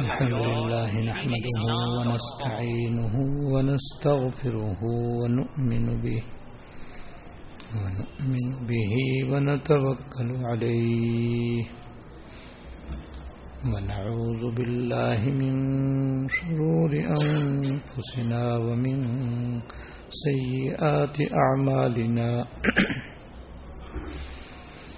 الحمد لله نحمده ونستعينه ونستغفره ونؤمن به ونؤمن به ونتوكل عليه ونعوذ بالله من شرور أنفسنا ومن سيئات أعمالنا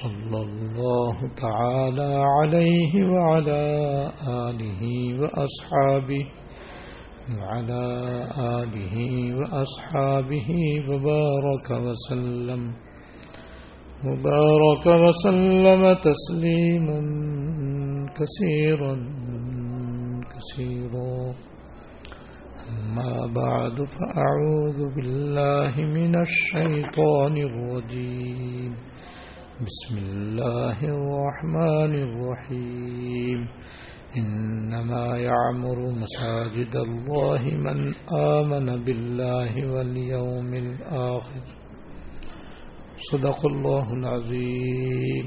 صلى الله تعالى عليه وعلى آله وأصحابه وعلى آله وأصحابه وبارك وسلم وبارك وسلم تسليما كثيرا كثيرا أما بعد فأعوذ بالله من الشيطان الرجيم بسم الله الرحمن الرحيم. إنما يعمر مساجد الله من آمن بالله واليوم الآخر. صدق الله العظيم.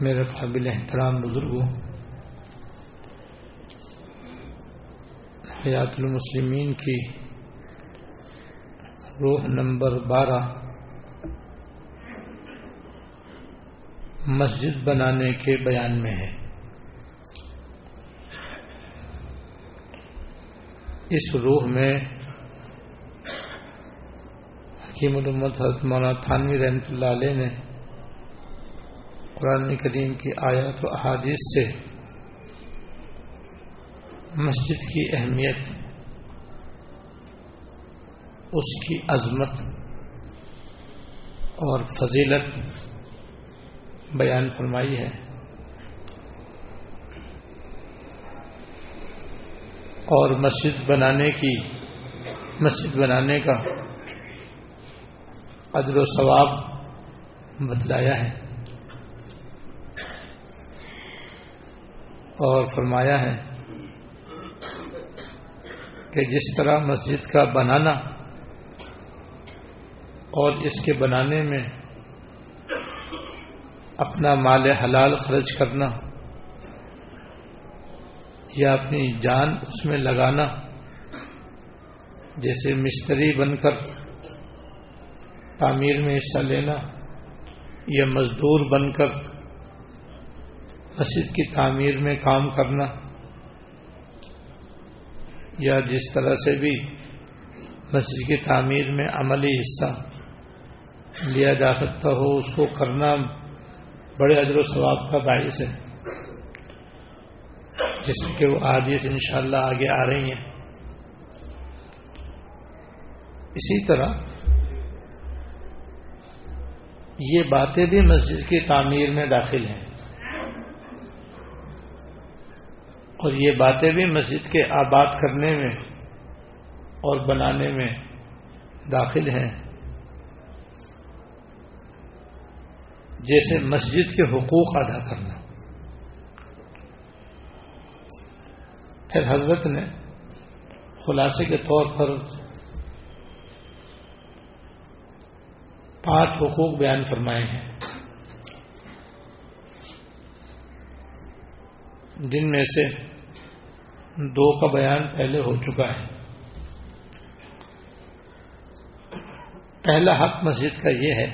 میرے قابل احترام بزرگوں، حیات المسلمین کی روح نمبر بارہ۔ مسجد بنانے کے بیان میں ہے۔ اس روح میں حکیم الامت حضرت مولانا تھانوی رحمۃ اللہ علیہ نے قرآن کریم کی آیات و احادیث سے مسجد کی اہمیت اس کی عظمت اور فضیلت بیان فرمائی ہے۔ اور مسجد بنانے کی، مسجد بنانے کا اجر و ثواب بتلایا ہے۔ اور فرمایا ہے کہ جس طرح مسجد کا بنانا اور اس کے بنانے میں اپنا مال حلال خرچ کرنا یا اپنی جان اس میں لگانا جیسے مستری بن کر تعمیر میں حصہ لینا یا مزدور بن کر مسجد کی تعمیر میں کام کرنا یا جس طرح سے بھی مسجد کی تعمیر میں عملی حصہ لیا جا سکتا ہو، اس کو کرنا بڑے اجر و ثواب کا باعث ہے۔ جس کہ وہ آدیش ان شاء اللہ آگے آ رہی ہیں۔ اسی طرح یہ باتیں بھی مسجد کی تعمیر میں داخل ہیں۔ اور یہ باتیں بھی مسجد کے آباد کرنے میں اور بنانے میں داخل ہیں۔ جیسے مسجد کے حقوق ادا کرنا۔ پھر حضرت نے خلاصے کے طور پر پانچ حقوق بیان فرمائے ہیں۔ جن میں سے دو کا بیان پہلے ہو چکا ہے۔ پہلا حق مسجد کا یہ ہے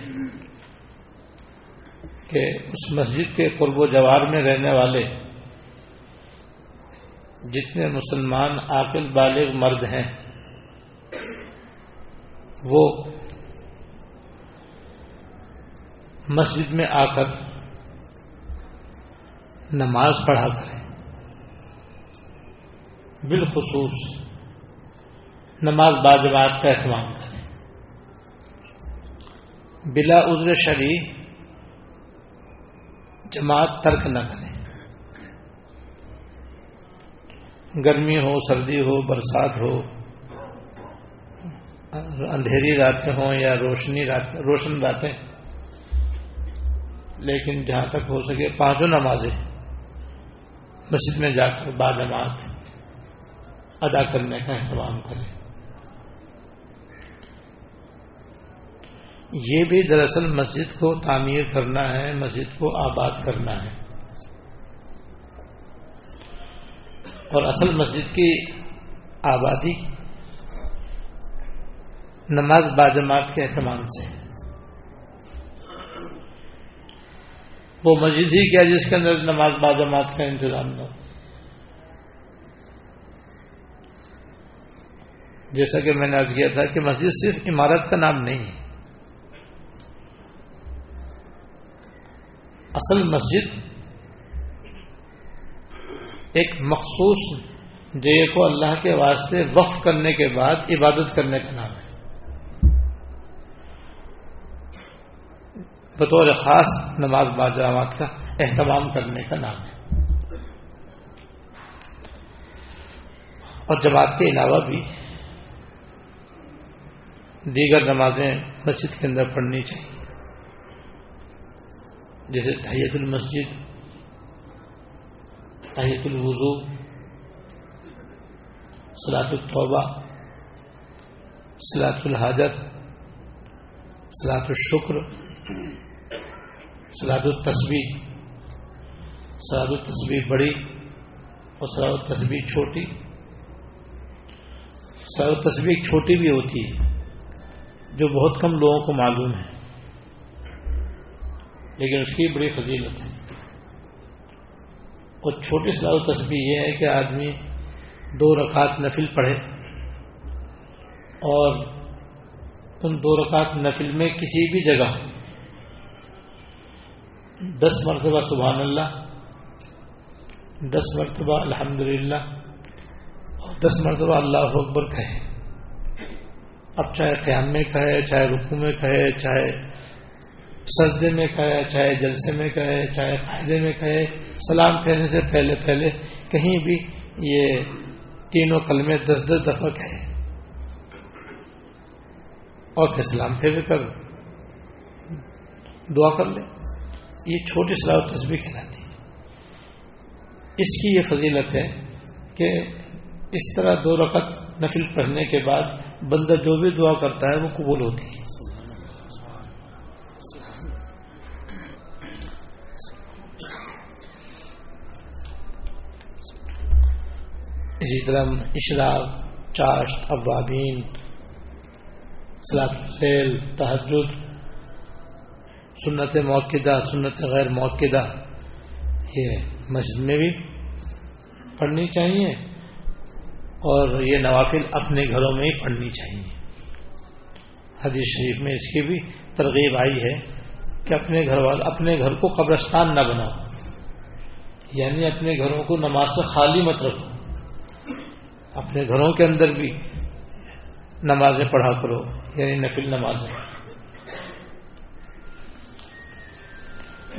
کہ اس مسجد کے قرب و جوار میں رہنے والے جتنے مسلمان عاقل بالغ مرد ہیں، وہ مسجد میں آ کر نماز پڑھا کریں۔ بالخصوص نماز باجماعت کا اہتمام کریں۔ بلا عذر شری جماعت ترک نہ کریں گرمی ہو، سردی ہو، برسات ہو، اندھیری راتیں ہوں یا روشنی رات، روشن راتیں، لیکن جہاں تک ہو سکے پانچوں نمازیں، مسجد میں جا کر با جماعت ادا کرنے کا اہتمام کریں۔ یہ بھی دراصل مسجد کو تعمیر کرنا ہے، مسجد کو آباد کرنا ہے۔ اور اصل مسجد کی آبادی نماز باجماعت کے اہتمام سے۔ وہ مسجد ہی کیا جس کے اندر نماز باجماعت کا انتظام نہ ہو۔ جیسا کہ میں نے آج کیا تھا کہ مسجد صرف عمارت کا نام نہیں ہے۔ اصل مسجد ایک مخصوص جگہ کو اللہ کے واسطے وقف کرنے کے بعد عبادت کرنے کا نام ہے۔ بطور خاص نماز باجامات کا اہتمام کرنے کا نام ہے۔ اور جماعت کے علاوہ بھی دیگر نمازیں مسجد کے اندر پڑھنی چاہیے۔ جیسے تحیت المسجد، تحیت الوضو سلاط الطبہ سلاط الحاجت سلاط الشکر سلاد التصویر سلاد التصویر بڑی اور سلاد التصویر چھوٹی۔ سلاد التصویر چھوٹی بھی ہوتی ہے، جو بہت کم لوگوں کو معلوم ہے۔ لیکن اس کی بڑی فضیلت ہے۔ اور چھوٹی سلاد التصویر یہ ہے کہ آدمی دو رکعت نفل پڑھے اور ان دو رکعت نفل میں کسی بھی جگہ دس مرتبہ سبحان اللہ، دس مرتبہ الحمد للہ اور دس مرتبہ اللہ اکبر کہے۔ اب چاہے قیام میں کہے، چاہے رکو میں کہے، چاہے سجدے میں کہے چاہے جلسے میں کہے چاہے قاعدے میں کہے سلام پھیرنے سے پہلے پہلے کہیں بھی یہ تینوں کلمے دس دس دفعہ کہے اور پھر سلام پھیر کر دعا کر لے۔ یہ چھوٹی سلاح تصویر کہلاتی ہے۔ اس کی یہ فضیلت ہے کہ اس طرح دو رقط نفل پڑھنے کے بعد بندہ جو بھی دعا کرتا ہے وہ قبول ہوتی ہے۔ اسی طرح اشراق، چاشت، ابابین سلاط تحجد سنت موقع سنت غیر موقع یہ مسجد میں بھی پڑھنی چاہیے اور یہ نوافل اپنے گھروں میں ہی پڑھنی چاہیے۔ حدیث شریف میں اس کی بھی ترغیب آئی ہے کہ اپنے گھر والے اپنے گھر کو قبرستان نہ بناؤ۔ یعنی اپنے گھروں کو نماز سے خالی مت رکھو۔ اپنے گھروں کے اندر بھی نمازیں پڑھا کرو یعنی نفل نمازیں۔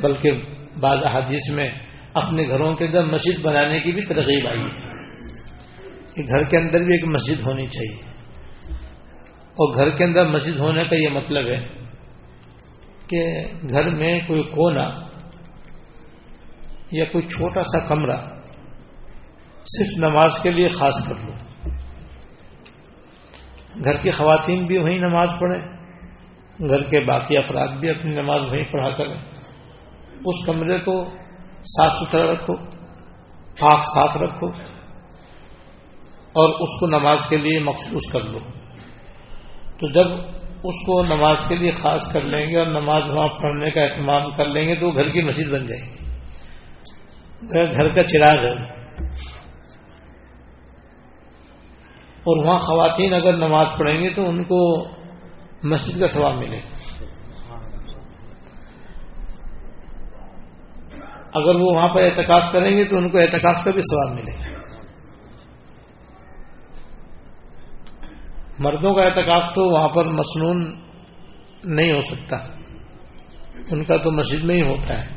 بلکہ بعض احادیث میں اپنے گھروں کے اندر مسجد بنانے کی بھی ترغیب آئی ہے۔ کہ گھر کے اندر بھی ایک مسجد ہونی چاہیے۔ اور گھر کے اندر مسجد ہونے کا یہ مطلب ہے کہ گھر میں کوئی کونا یا کوئی چھوٹا سا کمرہ صرف نماز کے لیے خاص کر لو۔ گھر کی خواتین بھی وہیں نماز پڑھیں، گھر کے باقی افراد بھی اپنی نماز وہیں پڑھا کریں۔ اس کمرے کو صاف ستھرا رکھو، پاک صاف رکھو اور اس کو نماز کے لیے مخصوص کر لو۔ تو جب اس کو نماز کے لیے خاص کر لیں گے اور نماز وہاں پڑھنے کا اہتمام کر لیں گے تو گھر کی مسجد بن جائے گی۔ گھر کا چراغ ہے۔ اور وہاں خواتین اگر نماز پڑھیں گے تو ان کو مسجد کا ثواب ملے اگر وہ وہاں پر احتکاف کریں گے تو ان کو احتکاف کا بھی سواب ملے گا۔ مردوں کا احتکاف تو وہاں پر مصنون نہیں ہو سکتا۔ ان کا تو مسجد میں ہی ہوتا ہے۔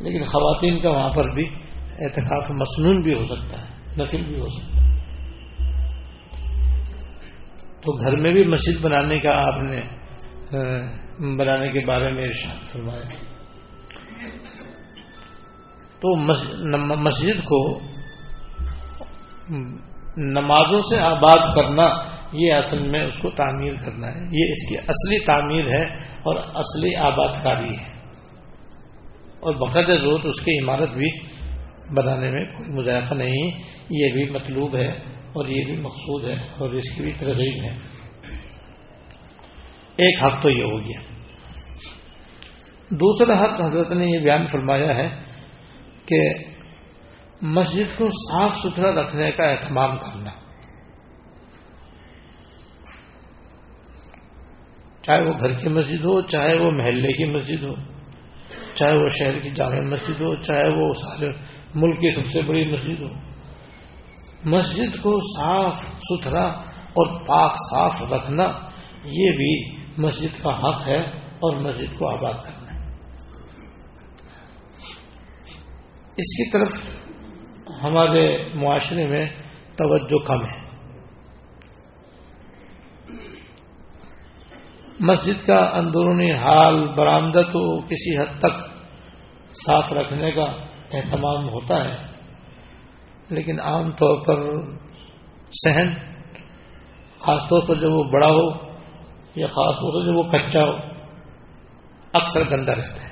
لیکن خواتین کا وہاں پر بھی اعتکاف مصنون بھی ہو سکتا ہے نفل بھی ہو سکتا ہے۔ تو گھر میں بھی مسجد بنانے کا آپ نے بنانے کے بارے میں ارشاد فرمایا۔ تو مسجد کو نمازوں سے آباد کرنا، یہ اصل میں اس کو تعمیر کرنا ہے۔ یہ اس کی اصلی تعمیر ہے اور اصلی آباد کاری ہے۔ اور بقد ضرورت اس کی عمارت بھی بنانے میں کوئی مذائقہ نہیں، یہ بھی مطلوب ہے۔ اور یہ بھی مقصود ہے اور اس کی بھی ترغیب ہے۔ ایک حق تو یہ ہو گیا۔ دوسرا حق حضرت نے یہ بیان فرمایا ہے کہ مسجد کو صاف ستھرا رکھنے کا اہتمام کرنا۔ چاہے وہ گھر کی مسجد ہو، چاہے وہ محلے کی مسجد ہو، چاہے وہ شہر کی جامع مسجد ہو، چاہے وہ سارے ملک کی سب سے بڑی مسجد ہو۔ مسجد کو صاف ستھرا اور پاک صاف رکھنا، یہ بھی مسجد کا حق ہے اور مسجد کو آباد کرنا اس کی طرف ہمارے معاشرے میں توجہ کم ہے۔ مسجد کا اندرونی حال برآمدہ تو کسی حد تک صاف رکھنے کا اہتمام ہوتا ہے۔ لیکن عام طور پر صحن خاص طور پر جب وہ بڑا ہو یا خاص طور پر جب وہ کچا ہو، اکثر گندا رہتا ہے۔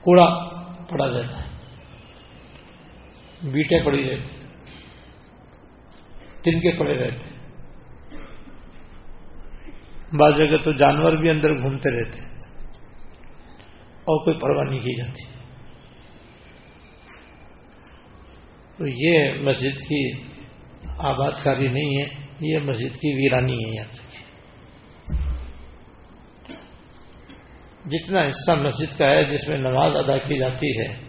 کوڑا پڑا رہتا ہے بیٹیں پڑی رہتی تنکے پڑے رہتے ہیں۔ بعض جگہ تو جانور بھی اندر گھومتے رہتے ہیں اور کوئی پرواہ نہیں کی جاتی۔ تو یہ مسجد کی آباد کاری نہیں ہے، یہ مسجد کی ویرانی ہے یہاں تک۔ جتنا حصہ مسجد کا ہے، جس میں نماز ادا کی جاتی ہے،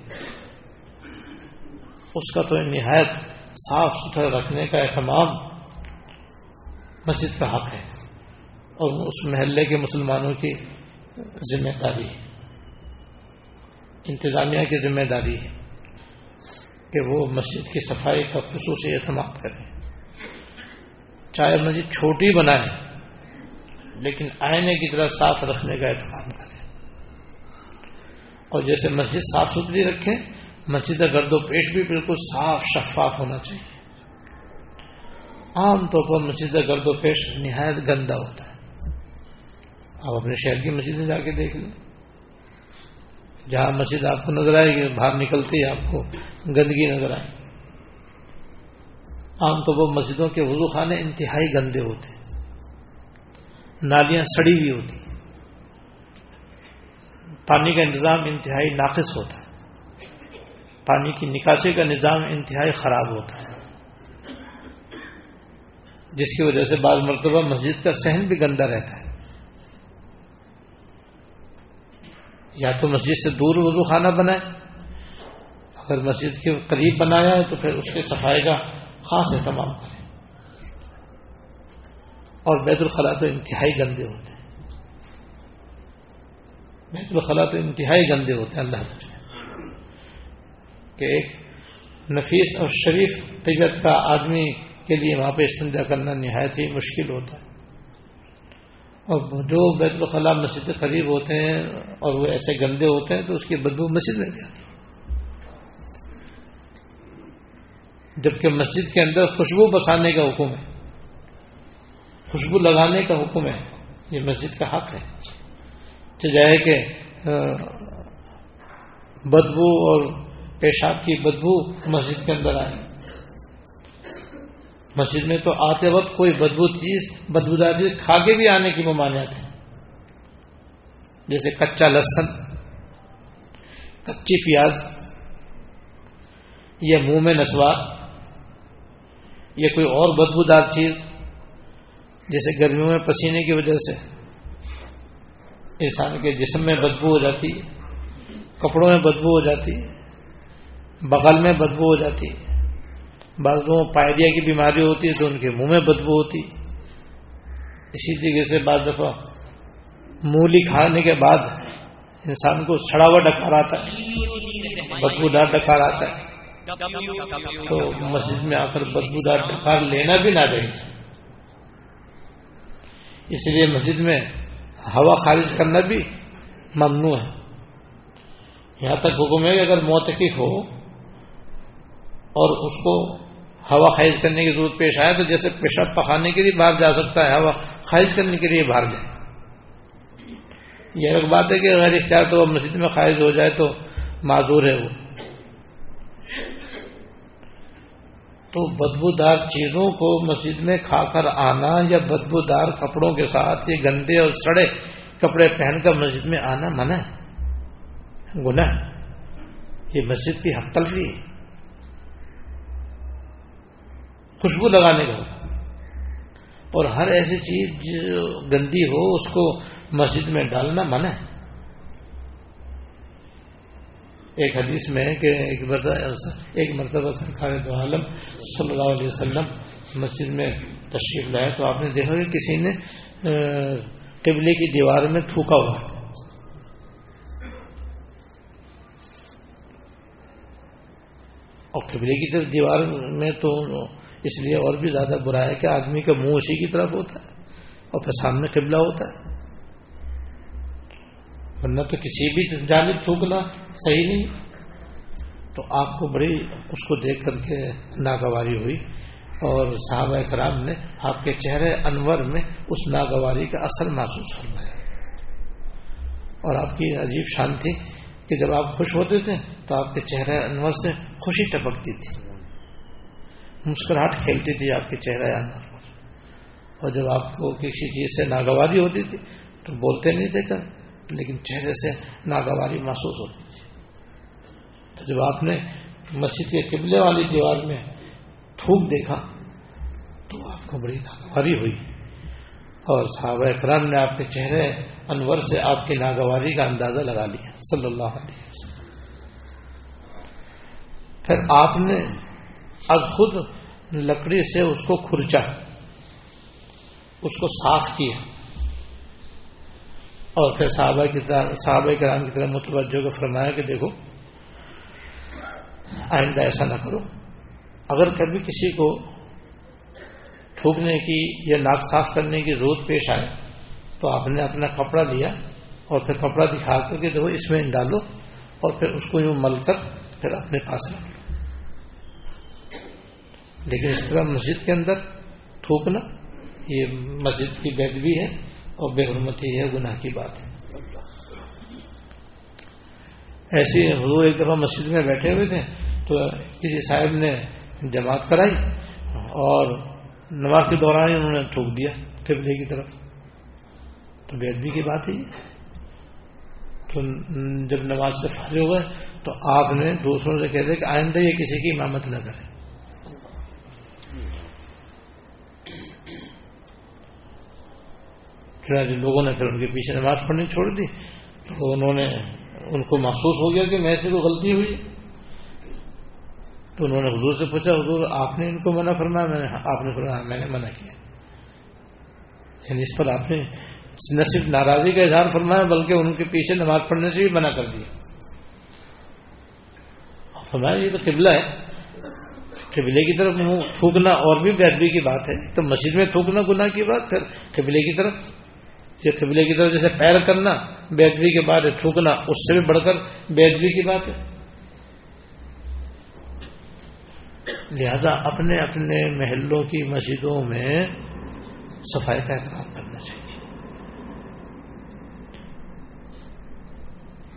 اس کا تو نہایت صاف ستھرا رکھنے کا اہتمام مسجد کا حق ہے۔ اور اس محلے کے مسلمانوں کی ذمہ داری ہے۔ انتظامیہ کی ذمہ داری ہے۔ کہ وہ مسجد کی صفائی کا خصوصی اہتمام کریں چاہے مسجد چھوٹی بنائے، لیکن آئینے کی طرح صاف رکھنے کا اہتمام کریں اور جیسے مسجد صاف ستھری رکھیں مسجد گرد و پیش بھی بالکل صاف شفاف ہونا چاہیے۔ عام طور پر مسجد گرد و پیش نہایت گندا ہوتا ہے۔ آپ اپنے شہر کی مسجد میں جا کے دیکھ لیں۔ جہاں مسجد آپ کو نظر آئے گی، باہر نکلتے ہی آپ کو گندگی نظر آئے۔ عام طور پر مسجدوں کے وضو خانے انتہائی گندے ہوتے۔ نالیاں سڑی ہوئی ہوتی۔ پانی کا انتظام انتہائی ناقص ہوتا۔ ہے پانی کی نکاسی کا نظام انتہائی خراب ہوتا۔ ہے جس کی وجہ سے بعض مرتبہ مسجد کا سہن بھی گندا رہتا۔ ہے یا تو مسجد سے دور وضو خانہ بنائے۔ اگر مسجد کے قریب بنایا ہے تو پھر اس کے صفائی کا خاص اہتمام کریں اور بیت الخلاء تو انتہائی گندے ہوتے ہیں۔ بیت الخلاء تو انتہائی گندے ہوتے ہیں، اللہ کہ ایک نفیس اور شریف طبیعت کا آدمی کے لیے وہاں پہ استنجا کرنا نہایت ہی مشکل ہوتا ہے۔ اور جو بیت الخلاء مسجد کے قریب ہوتے ہیں اور وہ ایسے گندے ہوتے ہیں تو اس کی بدبو مسجد میں بھی آتی جبکہ مسجد کے اندر خوشبو بسانے کا حکم ہے۔ خوشبو لگانے کا حکم ہے۔ یہ مسجد کا حق ہے۔ جائے کہ بدبو اور پیشاب کی بدبو مسجد کے اندر آئے۔ مسجد میں تو آتے وقت کوئی بدبو چیز بدبودار چیز کھا کے بھی آنے کی ممانعت ہے جیسے کچا لہسن، کچی پیاز، یا منہ میں نسوا یا کوئی اور بدبودار چیز، جیسے گرمیوں میں پسینے کی وجہ سے۔ انسان کے جسم میں بدبو ہو جاتی ہے کپڑوں میں بدبو ہو جاتی ہے بغل میں بدبو ہو جاتی۔ ہے بعض لوگوں پائریا کی بیماری ہوتی ہے تو ان کے منہ میں بدبو ہوتی اسی طریقے سے بعض دفعہ مولی کھانے کے بعد انسان کو سڑا ہوا ڈکار آتا ہے بدبودار ڈکار آتا ہے تو مسجد میں آ کر بدبودار ڈکار لینا بھی نہ دیں اس لیے مسجد میں ہوا خارج کرنا بھی ممنوع ہے۔ یہاں تک حکم ہے کہ اگر موتقف ہو اور اس کو ہوا خارج کرنے کی ضرورت پیش آئے تو جیسے پیشاب پخانے کے لیے باہر جا سکتا ہے، ہوا خارج کرنے کے لیے باہر جائے۔ یہ ایک بات ہے کہ اگر اختیار تو مسجد میں خارج ہو جائے تو معذور ہے وہ۔ تو بدبودار چیزوں کو مسجد میں کھا کر آنا یا بدبودار کپڑوں کے ساتھ یہ گندے اور سڑے کپڑے پہن کر مسجد میں آنا منع ہے، گناہ یہ مسجد کی حق تلفی ہے۔ خوشبو لگانے کا۔ اور ہر ایسی چیز جو گندی ہو، اس کو مسجد میں ڈالنا منع ہے۔ ایک حدیث میں ہے کہ ایک مرتبہ ایک مرتبہ سرکار دو عالم صلی اللہ علیہ وسلم مسجد میں تشریف لائے تو آپ نے دیکھا کہ کسی نے قبلے کی دیوار میں تھوکا ہوا۔ اور قبلے کی طرف دیوار میں تو اس لیے اور بھی زیادہ برا ہے کہ آدمی کا منہ اسی کی طرف ہوتا ہے اور پھر سامنے قبلہ ہوتا ہے۔ ورنہ تو کسی بھی جانب تھوکنا صحیح نہیں۔ تو آپ کو بڑی اس کو دیکھ کر کے ناگواری ہوئی اور صحابہ کرام نے آپ کے چہرے انور میں اس ناگواری کا اثر محسوس فرمایا۔ اور آپ کی عجیب شان تھی کہ جب آپ خوش ہوتے تھے تو آپ کے چہرے انور سے خوشی ٹپکتی تھی۔ مسکراہٹ کھیلتی تھی آپ کے چہرے انور پر اور جب آپ کو کسی چیز سے ناگواری ہوتی تھی تو بولتے نہیں تھے کر لیکن چہرے سے ناگواری محسوس ہوتی تھی۔ تو جب آپ نے مسجد کے قبلے والی دیوار میں تھوک دیکھا تو آپ کو بڑی ناگواری ہوئی۔ اور صحابہ اکرام نے آپ کے چہرے انور سے آپ کی ناگواری کا اندازہ لگا لیا، صلی اللہ علیہ وسلم۔ پھر آپ نے اب خود لکڑی سے اس کو کھرچا اس کو صاف کیا۔ اور پھر صحابہ کی طرح، صحابہ کرام کی طرح متوجہ کو فرمایا کہ دیکھو، آئندہ ایسا نہ کرو۔ اگر کبھی کسی کو تھوکنے کی یا ناک صاف کرنے کی ضرورت پیش آئے، تو آپ نے اپنا کپڑا لیا اور پھر کپڑا دکھا کر کے دیکھو، اس میں ڈالو اور پھر اس کو یوں مل کر پھر اپنے پاس رکھ لیکن اس طرح مسجد کے اندر تھوکنا، یہ مسجد کی بیگ بھی ہے اور بے حرمتی ہے، گناہ کی بات ہے۔ ایسی حضور ایک دفعہ مسجد میں بیٹھے ہوئے تھے، تو کسی صاحب نے جماعت کرائی اور نماز کے دوران ہی انہوں نے تھوک دیا قبلے کی طرف۔ تو بے ادبی کی بات ہے تو جب نماز سے فارغ ہو گئے تو آپ نے دوسروں سے کہتے کہ آئندہ یہ کسی کی امامت نہ کرے چنانچہ لوگوں نے پھر ان کے پیچھے نماز پڑھنی چھوڑ دی، تو انہوں نے ان کو محسوس ہو گیا کہ میں سے کوئی غلطی ہوئی۔ تو انہوں نے حضور سے پوچھا، حضور، آپ نے ان کو منع فرمایا؟ میں نے آپ نے فرمایا، میں نے منع کیا۔ یعنی اس پر آپ نے نہ صرف ناراضی کا اظہار فرمایا، بلکہ ان کے پیچھے نماز پڑھنے سے بھی منع کر دیا۔ فرمایا، یہ تو قبلہ ہے۔ قبلے کی طرف منہ تھوکنا اور بھی بہتری کی بات ہے۔ تو مسجد میں تھوکنا، گناہ کی بات، پھر قبلے کی طرف یہ قبلے کی طرف جیسے پیر کرنا بےدبی کے بعد تھوکنا اس سے بھی بڑھ کر بےدبی کی بات ہے۔ لہذا اپنے اپنے محلوں کی مسجدوں میں صفائی کا احترام کرنا چاہیے۔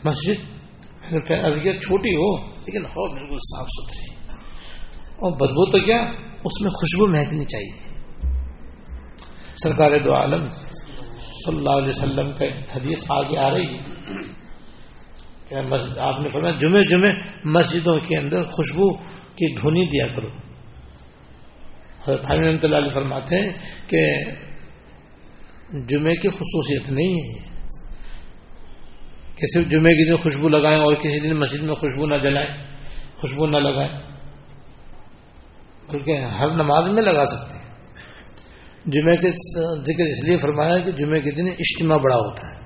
مسجد چھوٹی ہو، لیکن ہو بالکل صاف ستھری۔ اور بدبو تو کیا؟ اس میں خوشبو مہکنی چاہیے۔ سرکار دو عالم صلی اللہ علیہ وسلم کا حدیث آگے آ رہی ہے۔ آپ نے فرمایا، جمعے جمعے مسجدوں کے اندر خوشبو کی دھونی دیا کرو۔ حضرت رحمۃ اللہ علیہ فرماتے ہیں کہ جمعے کی خصوصیت نہیں ہے۔ کہ صرف جمعے کے دن خوشبو لگائیں اور کسی دن مسجد میں خوشبو نہ جلائیں، خوشبو نہ لگائیں، بلکہ ہر نماز میں لگا سکتے ہیں۔ جمعے کے ذکر اس لیے فرمایا کہ جمعے کے دن اجتماع بڑا ہوتا ہے۔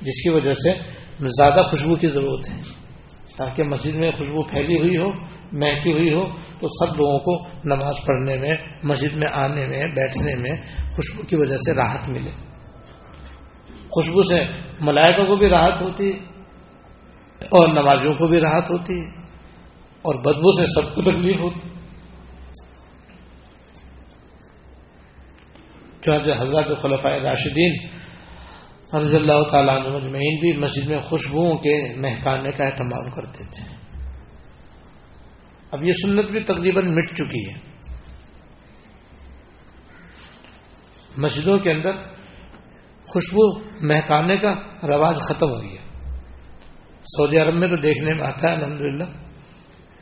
جس کی وجہ سے زیادہ خوشبو کی ضرورت ہے۔ تاکہ مسجد میں خوشبو پھیلی ہوئی ہو، مہکی ہوئی ہو، تو سب لوگوں کو نماز پڑھنے میں، مسجد میں آنے میں، بیٹھنے میں خوشبو کی وجہ سے راحت ملے۔ خوشبو سے ملائکوں کو بھی راحت ہوتی، اور نمازیوں کو بھی راحت ہوتی، اور بدبو سے سب کو تکلیف ہوتی۔ چونکہ حضرت خلفۂ راشدین رضی اللہ تعالیٰ مجمعین بھی مسجد میں خوشبوؤں کے مہکانے کا اہتمام کرتے تھے۔ اب یہ سنت بھی تقریباً مٹ چکی ہے۔ مسجدوں کے اندر خوشبو مہکانے کا رواج ختم ہو گیا۔ سعودی عرب میں تو دیکھنے میں آتا ہے الحمد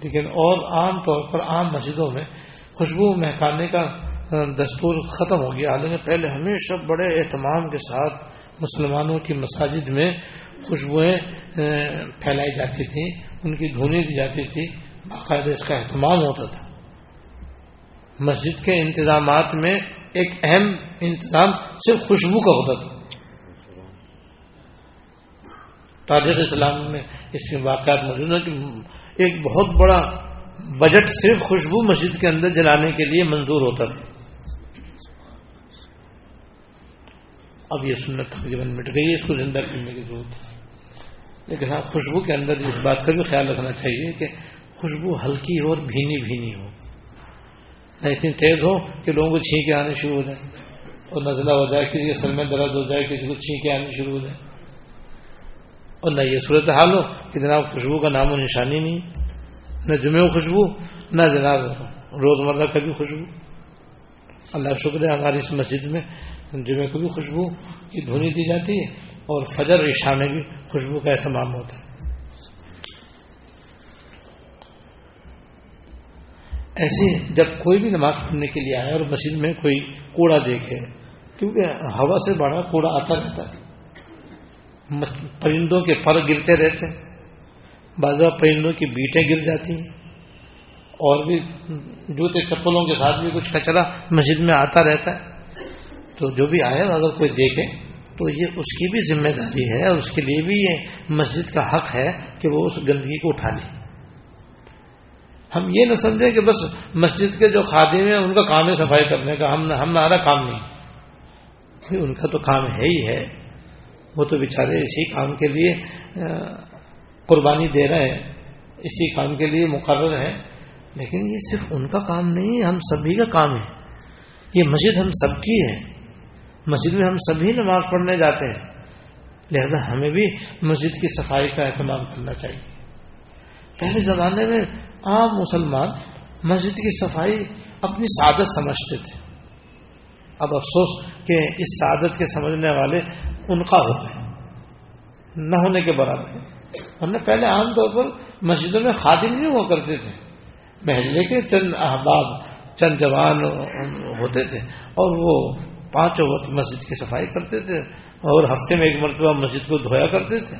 لیکن اور عام طور پر عام مسجدوں میں خوشبو مہکانے کا دستور ختم ہو گیا۔ حالانکہ پہلے ہمیشہ بڑے اہتمام کے ساتھ مسلمانوں کی مساجد میں خوشبوئیں پھیلائی جاتی تھیں، ان کی دھونی دی جاتی تھی۔ باقاعدہ اس کا اہتمام ہوتا تھا۔ مسجد کے انتظامات میں ایک اہم انتظام صرف خوشبو کا ہوتا تھا۔ تاریخ اسلام میں اس کے واقعات موجود ہیں کہ ایک بہت بڑا بجٹ صرف خوشبو مسجد کے اندر جلانے کے لیے منظور ہوتا تھا۔ اب یہ سنت تقریباً مٹ گئی ہے، اس کو زندہ کرنے کی ضرورت ہے۔ لیکن ہاں خوشبو کے اندر اس بات کا بھی خیال رکھنا چاہیے کہ خوشبو ہلکی ہو اور بھینی بھینی ہو۔ نہ اتنی تیز ہو کہ لوگوں کو چھینکے آنے شروع ہو جائیں اور نزلہ ہو جائے، کسی کے سر میں درد ہو جائے، کسی کو چھینکے آنے شروع ہو جائے اور نہ یہ صورت حال ہو کہ جناب خوشبو کا نام و نشانی نہیں، نہ جمعہ خوشبو، نہ جناب روزمرہ کا بھی خوشبو۔ اللہ شکر ہے، ہماری اس مسجد میں جمعے کو بھی خوشبو کی دھونی دی جاتی ہے اور فجر عشاء میں بھی خوشبو کا اہتمام ہوتا ہے۔ ایسے جب کوئی بھی نماز پڑھنے کے لیے آئے اور مسجد میں کوئی کوڑا دیکھے، کیونکہ ہوا سے بڑا کوڑا آتا رہتا ہے۔ پرندوں کے پر گرتے رہتے ہیں۔ بعض پرندوں کی بیٹیں گر جاتی ہیں۔ اور بھی جوتے چپلوں کے ساتھ بھی کچھ کچرا مسجد میں آتا رہتا ہے۔ تو جو بھی آئے اگر کوئی دیکھے، تو یہ اس کی بھی ذمہ داری ہے اور اس کے لیے بھی یہ مسجد کا حق ہے کہ وہ اس گندگی کو اٹھا لے۔ ہم یہ نہ سمجھیں کہ بس مسجد کے جو خادم ہیں، ان کا کام ہے صفائی کرنے کا، ہم ہمارا کام نہیں۔ ان کا تو کام ہے ہی ہے۔ وہ تو بیچارے اسی کام کے لیے قربانی دے رہے ہیں۔ اسی کام کے لیے مقرر ہے لیکن یہ صرف ان کا کام نہیں ہے ہم سبھی کا کام ہے۔ یہ مسجد ہم سب کی ہے۔ مسجد میں ہم سبھی نماز پڑھنے جاتے ہیں۔ لہذا ہمیں بھی مسجد کی صفائی کا اہتمام کرنا چاہیے۔ پہلے زمانے میں عام مسلمان مسجد کی صفائی اپنی سعادت سمجھتے تھے۔ اب افسوس کہ اس سعادت کے سمجھنے والے ان کا ہوتے ہیں۔ نہ ہونے کے برابر۔ ورنہ پہلے عام طور پر مسجدوں میں خادم نہیں ہوا کرتے تھے۔ محلے کے چند احباب، چند جوان ہوتے تھے اور وہ پانچوں وقت مسجد کی صفائی کرتے تھے اور ہفتے میں ایک مرتبہ مسجد کو دھویا کرتے تھے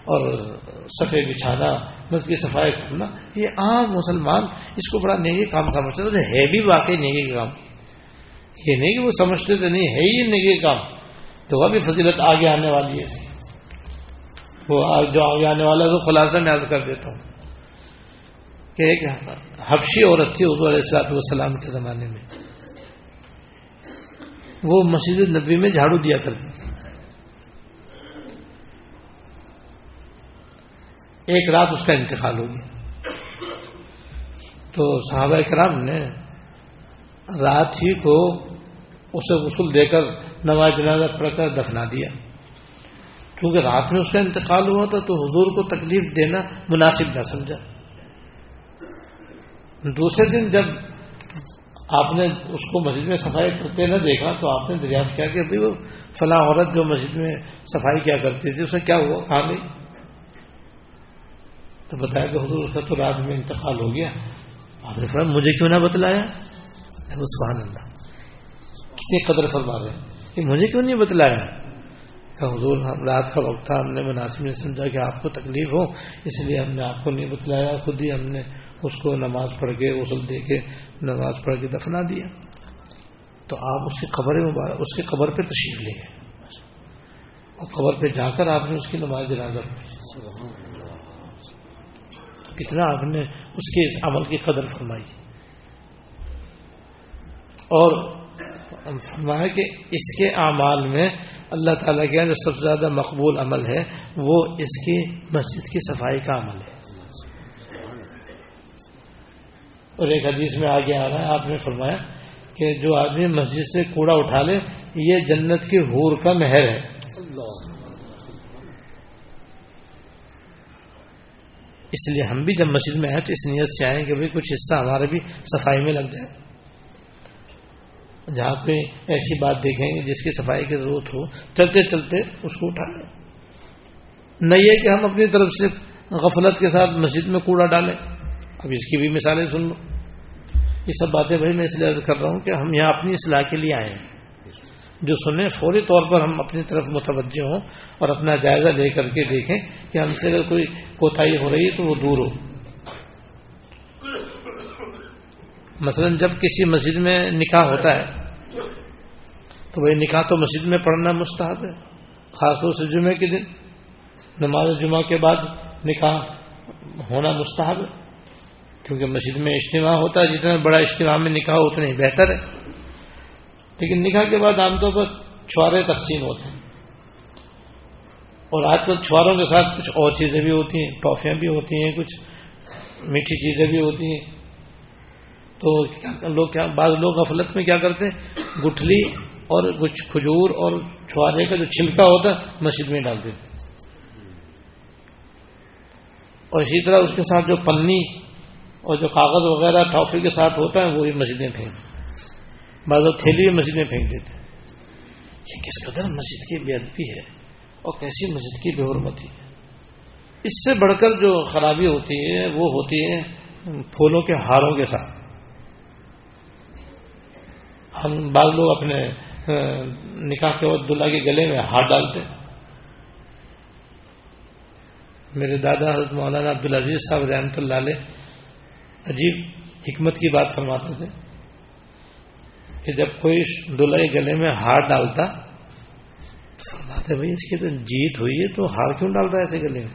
اور سفید بچھانا، مسجد کی صفائی کرنا، یہ عام مسلمان اس کو بڑا نیگی کام سمجھتے تھے ہے بھی واقعی نیگی کام۔ یہ نہیں کہ وہ سمجھتے تھے، نہیں، ہے ہی نیگی کام۔ تو وہ بھی فضیلت آگے آنے والی ہے۔ وہ جو آگے آنے والا ہے، وہ خلاصہ میں عرض کر دیتا ہوں کہ ایک حفشی عورت تھی اردو علیہ السلاط والسلام کے زمانے میں وہ مسجد نبی میں جھاڑو دیا کرتی تھی۔ ایک رات اس کا انتقال ہو گیا۔ تو صحابہ کرام نے رات ہی کو اسے غسل دے کر نماز جنازہ پڑھ کر دفنا دیا۔ کیونکہ رات میں اس کا انتقال ہوا تھا تو حضور کو تکلیف دینا مناسب نہ سمجھا۔ دوسرے دن جب آپ نے اس کو مسجد میں صفائی کرتے نہ دیکھا تو آپ نے دریافت کیا کہ وہ فلاں عورت جو مسجد میں صفائی کیا کرتی تھی، اسے کیا ہوا؟ کہاں گئی۔ تو بتایا کہ حضور، اس کا تو رات میں انتقال ہو گیا۔ آپ نے فرمایا، مجھے کیوں نہ بتلایا؟ سبحان اللہ۔ کتنے قدر فرما رہے ہیں کہ مجھے کیوں نہیں بتلایا؟ کہ حضور، ہم رات کا وقت تھا، ہم نے مناسب نے سمجھا کہ آپ کو تکلیف ہو، اس لیے ہم نے آپ کو نہیں بتلایا، خود ہی ہم نے اس کو نماز پڑھ کے، غسل دے کے نماز پڑھ کے دفنا دیا۔ تو آپ اس کی قبر مبارک، اس کی قبر پہ تشریف لے گئے۔ اور قبر پہ جا کر آپ نے اس کی نماز جنازہ کتنا آپ نے اس کے اس عمل کی قدر فرمائی۔ اور فرمایا کہ اس کے اعمال میں اللہ تعالیٰ کے جو سب سے زیادہ مقبول عمل ہے، وہ اس کی مسجد کی صفائی کا عمل ہے۔ اور ایک حدیث میں آگے آ رہا ہے، آپ نے فرمایا کہ جو آدمی مسجد سے کوڑا اٹھا لے، یہ جنت کی حور کا مہر ہے۔ اس لیے ہم بھی جب مسجد میں آئے تو اس نیت سے آئیں کہ بھائی کچھ حصہ ہمارے بھی صفائی میں لگ جائے۔ جہاں پہ ایسی بات دیکھیں گے جس کی صفائی کی ضرورت ہو، چلتے چلتے اس کو اٹھا لیں۔ نہ یہ کہ ہم اپنی طرف سے غفلت کے ساتھ مسجد میں کوڑا ڈالیں۔ اب اس کی بھی مثالیں سن لو۔ یہ سب باتیں بھائی میں اس لیے عرض کر رہا ہوں کہ ہم یہاں اپنی اصلاح کے لیے آئے ہیں۔ جو سنیں، فوری طور پر ہم اپنی طرف متوجہ ہوں اور اپنا جائزہ لے کر کے دیکھیں کہ ہم سے اگر کوئی کوتاہی ہو رہی ہے تو وہ دور ہو۔ مثلا جب کسی مسجد میں نکاح ہوتا ہے، تو وہی نکاح تو مسجد میں پڑھنا مستحب ہے، خاص طور سے جمعے کے دن۔ نماز جمعہ کے بعد نکاح ہونا مستحب ہے۔ کیونکہ مسجد میں اجتماع ہوتا ہے، جتنا بڑا اجتماع میں نکاح اتنا ہی بہتر ہے۔ لیکن نکاح کے بعد عام طور پر چھوارے تقسیم ہوتے ہیں۔ اور آج کل چھواروں کے ساتھ کچھ اور چیزیں بھی ہوتی ہیں، ٹافیاں بھی ہوتی ہیں، کچھ میٹھی چیزیں بھی ہوتی ہیں۔ تو لوگ کیا بعض لوگ غفلت میں کیا کرتے ہیں؟ گٹھلی اور کچھ کھجور اور چھوارے کا جو چھلکا ہوتا ہے، مسجد میں ڈال دیتے اور اسی طرح اس کے ساتھ جو پنی اور جو کاغذ وغیرہ ٹافی کے ساتھ ہوتا ہے وہی مسجدیں پھینک بعض تھیلی مسجد میں پھینک دیتے یہ کس قدر مسجد کی بے ادبی ہے اور کیسی مسجد کی بے حرمتی ہے۔ اس سے بڑھ کر جو خرابی ہوتی ہے، وہ ہوتی ہے پھولوں کے ہاروں کے ساتھ۔ ہم بعض لوگ اپنے نکاح کے وقت دلہا کے گلے میں ہار ڈالتے میرے دادا حضرت مولانا عبدالعزیز صاحب رحمۃ اللہ علیہ عجیب حکمت کی بات فرماتے تھے کہ جب کوئی دلہے گلے میں ہار ڈالتا تو فرماتے بھائی اس کی تو جیت ہوئی ہے تو ہار کیوں ڈال رہا ہے ایسے گلے میں؟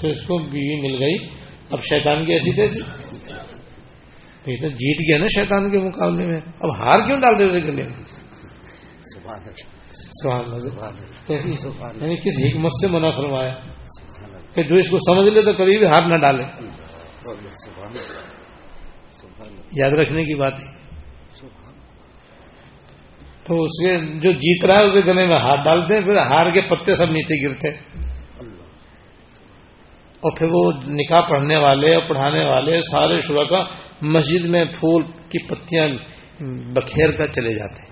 تو اس کو بیوی مل گئی۔ اب شیطان کی ایسی تیسی یہ تو جیت گیا نا شیطان کے مقابلے میں۔ اب ہار کیوں ڈال دے گلے میں؟ یعنی کس حکمت سے منع فرمایا؟ کہ جو اس کو سمجھ لے تو کبھی بھی ہار نہ ڈالے۔ یاد رکھنے کی بات ہے۔ تو اس کے جو جیت رہا ہے، اس کے گلے میں ہاتھ ڈالتے ہیں پھر ہار کے پتے سب نیچے گرتے۔ اور پھر وہ نکاح پڑھنے والے اور پڑھانے والے سارے شرکا مسجد میں پھول کی پتیاں بکھیر کر چلے جاتے۔ ہیں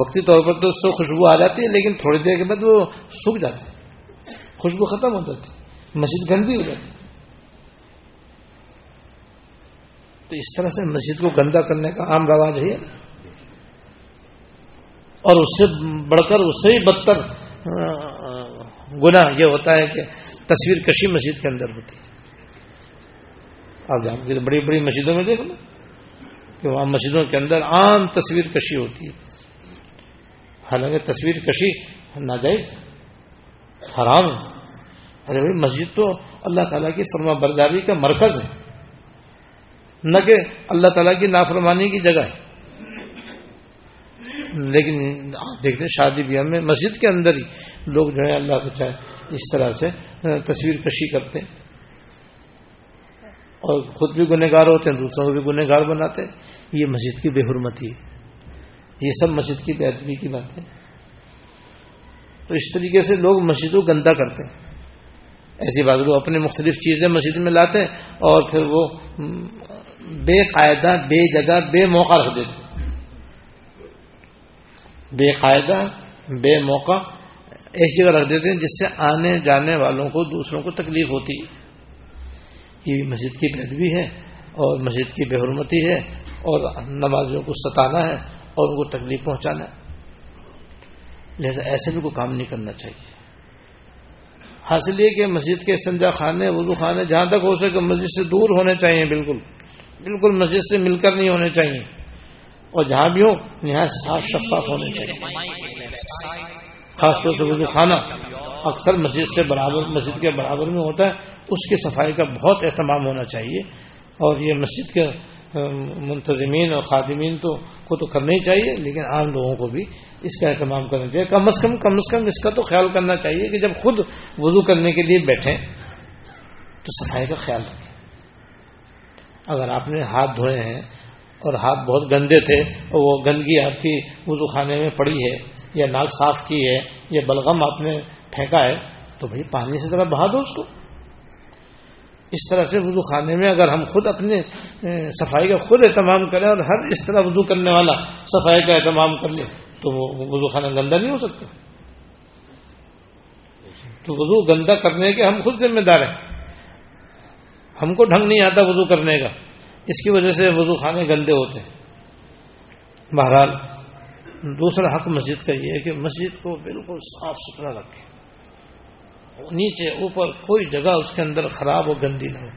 وقتی طور پر تو اس کو خوشبو آ جاتی ہے، لیکن تھوڑی دیر کے بعد وہ سوکھ جاتے ہیں خوشبو ختم ہو جاتی مسجد گندی ہو جاتی تو اس طرح سے مسجد کو گندا کرنے کا عام رواج ہے۔ اور اس سے بڑھ کر، اس سے ہی بدتر گنا یہ ہوتا ہے کہ تصویر کشی مسجد کے اندر ہوتی ہے۔ آپ جان کے بڑی بڑی مسجدوں میں دیکھ لو کہ وہاں مسجدوں کے اندر عام تصویر کشی ہوتی ہے۔ حالانکہ تصویر کشی ناجائز، حرام ہے۔ ارے بھائی، مسجد تو اللہ تعالیٰ کی فرما برداری کا مرکز ہے۔ نہ کہ اللہ تعالیٰ کی نافرمانی کی جگہ ہے۔ لیکن آپ دیکھتے شادی بیاہ میں مسجد کے اندر ہی لوگ جو ہے اللہ کو چاہے اس طرح سے تصویر کشی کرتے ہیں۔ اور خود بھی گنہ گار ہوتے ہیں، دوسروں کو بھی گنہ گار بناتے ہیں۔ یہ مسجد کی بے حرمتی ہے۔ یہ سب مسجد کی بے ادبی کی بات ہے تو اس طریقے سے لوگ مسجد کو گندا کرتے ہیں۔ ایسی بات وہ اپنے مختلف چیزیں مسجد میں لاتے ہیں اور پھر وہ بے قاعدہ، بے جگہ، بے موقع رکھ دیتے بے قاعدہ، بے موقع ایسی جگہ رکھ دیتے ہیں جس سے آنے جانے والوں کو، دوسروں کو تکلیف ہوتی ہے۔ یہ مسجد کی بہتری ہے اور مسجد کی بے حرمتی ہے اور نمازیوں کو ستانا ہے۔ اور ان کو تکلیف پہنچانا ہے۔ لہذا ایسے بھی کوئی کام نہیں کرنا چاہیے۔ حاصل یہ کہ مسجد کے سنجا خانے وضو خانے جہاں تک ہو سکے مسجد سے دور ہونے چاہیے، بالکل۔ بالکل مسجد سے مل کر نہیں ہونے چاہیے۔ اور جہاں بھی ہو یہاں صاف شفاف ہونے چاہیے۔ خاص طور سے وضو خانہ اکثر مسجد سے برابر، مسجد کے برابر میں ہوتا ہے۔ اس کی صفائی کا بہت اہتمام ہونا چاہیے۔ اور یہ مسجد کے منتظمین اور خادمین تو کو تو کرنا ہی چاہیے، لیکن عام لوگوں کو بھی اس کا اہتمام کرنا چاہیے۔ کم از کم کم از کم اس کا تو خیال کرنا چاہیے کہ جب خود وضو کرنے کے لیے بیٹھیں تو صفائی کا خیال رکھیں۔ اگر آپ نے ہاتھ دھوئے ہیں اور ہاتھ بہت گندے تھے اور وہ گندگی آپ کی وضو خانے میں پڑی ہے یا ناک صاف کی ہے یا بلغم آپ نے پھینکا ہے، تو بھائی پانی سے ذرا بہا دو اس کو۔ اس طرح سے وضو خانے میں اگر ہم خود اپنے صفائی کا خود اہتمام کریں اور ہر اس طرح وضو کرنے والا صفائی کا اہتمام کر لے، تو وہ وضو خانہ گندا نہیں ہو سکتا۔ تو وضو گندا کرنے کے ہم خود ذمہ دار ہیں۔ ہم کو ڈھنگ نہیں آتا وضو کرنے کا۔ اس کی وجہ سے وضو خانے گندے ہوتے ہیں۔ بہرحال، دوسرا حق مسجد کا یہ ہے کہ مسجد کو بالکل صاف ستھرا رکھے نیچے اوپر کوئی جگہ اس کے اندر خراب ہو گندی نہ ہو۔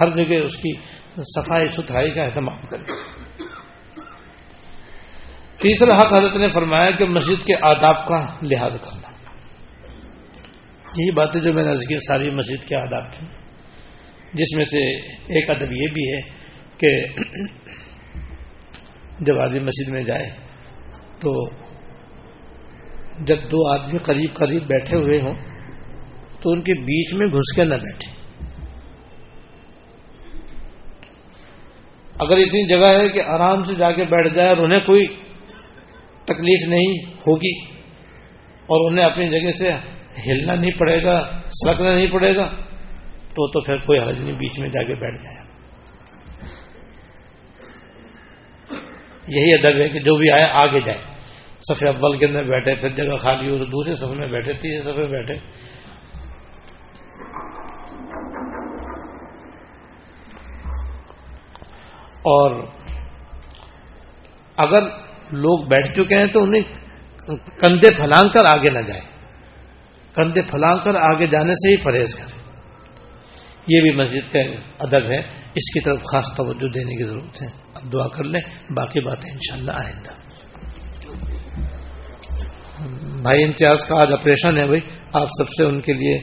ہر جگہ اس کی صفائی ستھرائی کا اہتمام کرے تیسرا حق حضرت نے فرمایا کہ مسجد کے آداب کا لحاظ کرنا۔ یہی باتیں جو میں نے کی، ساری مسجد کے آداب کی۔ جس میں سے ایک ادب یہ بھی ہے کہ جب آدمی مسجد میں جائے تو جب دو آدمی قریب قریب بیٹھے ہوئے ہوں تو ان کے بیچ میں گھس کے نہ بیٹھے۔ اگر اتنی جگہ ہے کہ آرام سے جا کے بیٹھ جائے اور انہیں کوئی تکلیف نہیں ہوگی اور انہیں اپنی جگہ سے ہلنا نہیں پڑے گا سڑکنا نہیں پڑے گا، تو تو پھر کوئی حرج نہیں بیچ میں جا کے بیٹھ جائے۔ یہی ادب ہے کہ جو بھی آئے، آگے جائے۔ سفید اول کے اندر بیٹھے، پھر جگہ خالی ہو تو دوسرے سفر میں بیٹھے، تیسرے سفر میں بیٹھے۔ اور اگر لوگ بیٹھ چکے ہیں تو انہیں کندھے پھلانگ کر آگے نہ جائے کندھے پھلانگ کر آگے جانے سے ہی پرہیز کرے یہ بھی مسجد کا ادب ہے۔ اس کی طرف خاص توجہ دینے کی ضرورت ہے۔ اب دعا کر لیں۔ باقی باتیں انشاءاللہ آئندہ۔ بھائی امتیاز کا آج آپریشن ہے بھائی۔ آپ سب سے ان کے لیے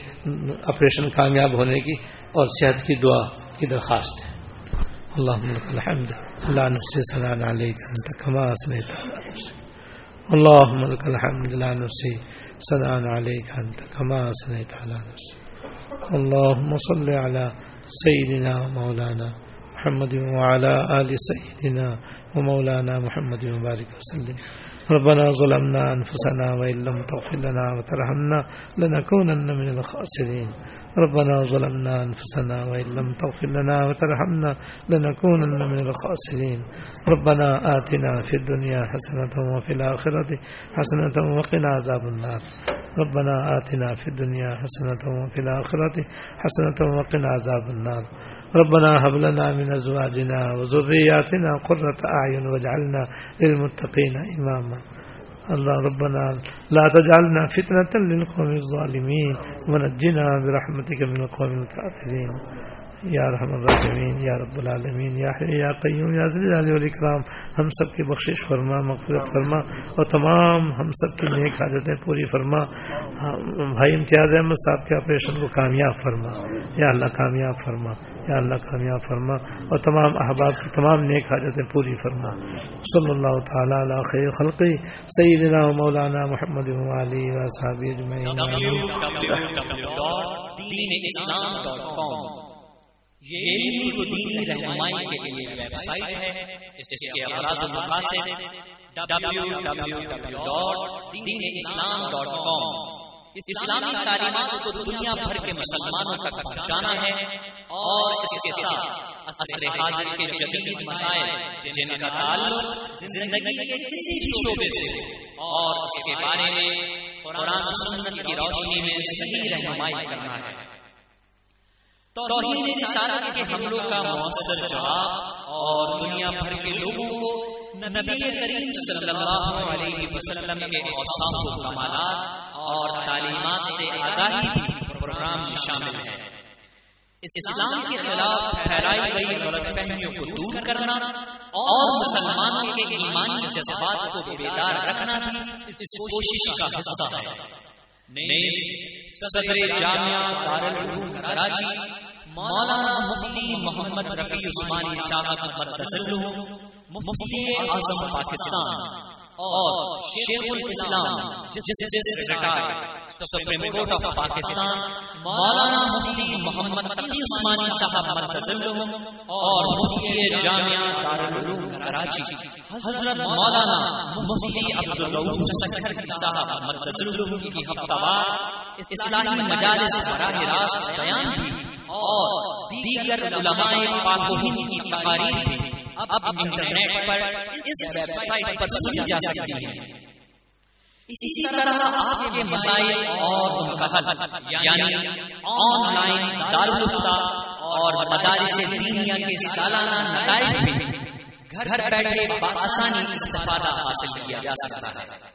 آپریشن کامیاب ہونے کی اور صحت کی دعا کی درخواست ہے۔ اللهم لك الحمد. لا نحصي ثناء عليك. انت كما اثنيت على نفسك. اللهم لك الحمد. لا نحصي ثناء عليك. انت كما اثنيت على نفسك. اللهم صل على سيدنا مولانا محمد وعلى ال سيدنا ومولانا محمد وبارك وسلم. ربنا ظلمنا انفسنا وان لم تغفر لنا وترحمنا لنكونن من الخاسرين. ربنا ظلمنا أنفسنا وإن لم تغفر لنا وترحمنا لنكونن من الخاسرين. ربنا آتنا في الدنيا حسنة وفي الآخرة حسنة وقنا عذاب النار. ربنا آتنا في الدنيا حسنة وفي الآخرة حسنة وقنا عذاب النار. ربنا هب لنا من ازواجنا وذرياتنا قرة اعين واجعلنا للمتقين اماما. الله ربنا لا تجعلنا فتنة للقوم الظالمين ونجنا برحمتك من القوم الكافرين. یا رحم الرحمین، یا رب العالمین، یا یا قیوم، یا ذل والاکرام، ہم سب کی بخشش فرما، مغفرت فرما اور تمام ہم سب کی نیک حاجتیں پوری فرما۔ بھائی امتیاز احمد صاحب کے آپریشن کو کامیاب فرما۔ یا اللہ کامیاب فرما، یا اللہ کامیاب فرما اور تمام احباب کی تمام نیک حاجتیں پوری فرما۔ صلی اللہ تعالیٰ علیہ خیر خلقی، سیدنا و مولانا محمد علی و صحاب یہ دینی رہنمائی کے لیے ویب سائٹ ہے، اس کے اغراض www.deenislam.com اسلامی تعلیمات کو دنیا بھر کے مسلمانوں تک پہنچانا ہے، اور اس کے ساتھ عصر حاضر کے جدید مسائل، جن کا تعلق زندگی کے کسی بھی شعبے سے اور اس کے بارے میں قرآن سنت کی روشنی میں صحیح رہنمائی کرنا ہے۔ توحید رسالت کے حملوں کا مؤثر جواب اور دنیا بھر کے لوگوں کو نبی کریم صلی اللہ علیہ وسلم کے اوصاف و کمالات اور تعلیمات سے آگاہی پروگرام شامل ہے اسلام کے خلاف پھیلائی گئی غلط فہمیوں کو دور کرنا اور مسلمانوں کے ایمانی جذبات کو بیدار رکھنا بھی اس کوشش کا حصہ ہے۔ صدر جامعہ دارالعلوم کراچی، مولانا مفتی محمد رفیع عثمانی شاہ احمد مفتی اعظم پاکستان اور شیخ الاسلام جس سے retire Supreme Court of Pakistan, مولانا مفتی محمد تقی عثمانی صاحب اور مفتی جامعہ دارالعلوم کراچی۔ حضرت مولانا مفتی عبدالرؤوف سکھر صاحب مرکز کی ہفتہ وار اصلاحی مجالس براہ راست بیان بھی اور دیگر علماء پاک و ہند کی تقاریر بھی۔ اب انٹرنیٹ پر اس ویب سائٹ پر سنی جا سکتی ہے۔ اسی طرح آپ کے مسائل اور ان کا حل یعنی آن لائن دارالفتہ اور مدارس دینیا کے سالانہ نتائج بھی گھر بیٹھے بآسانی استفادہ حاصل کیا جا سکتا ہے۔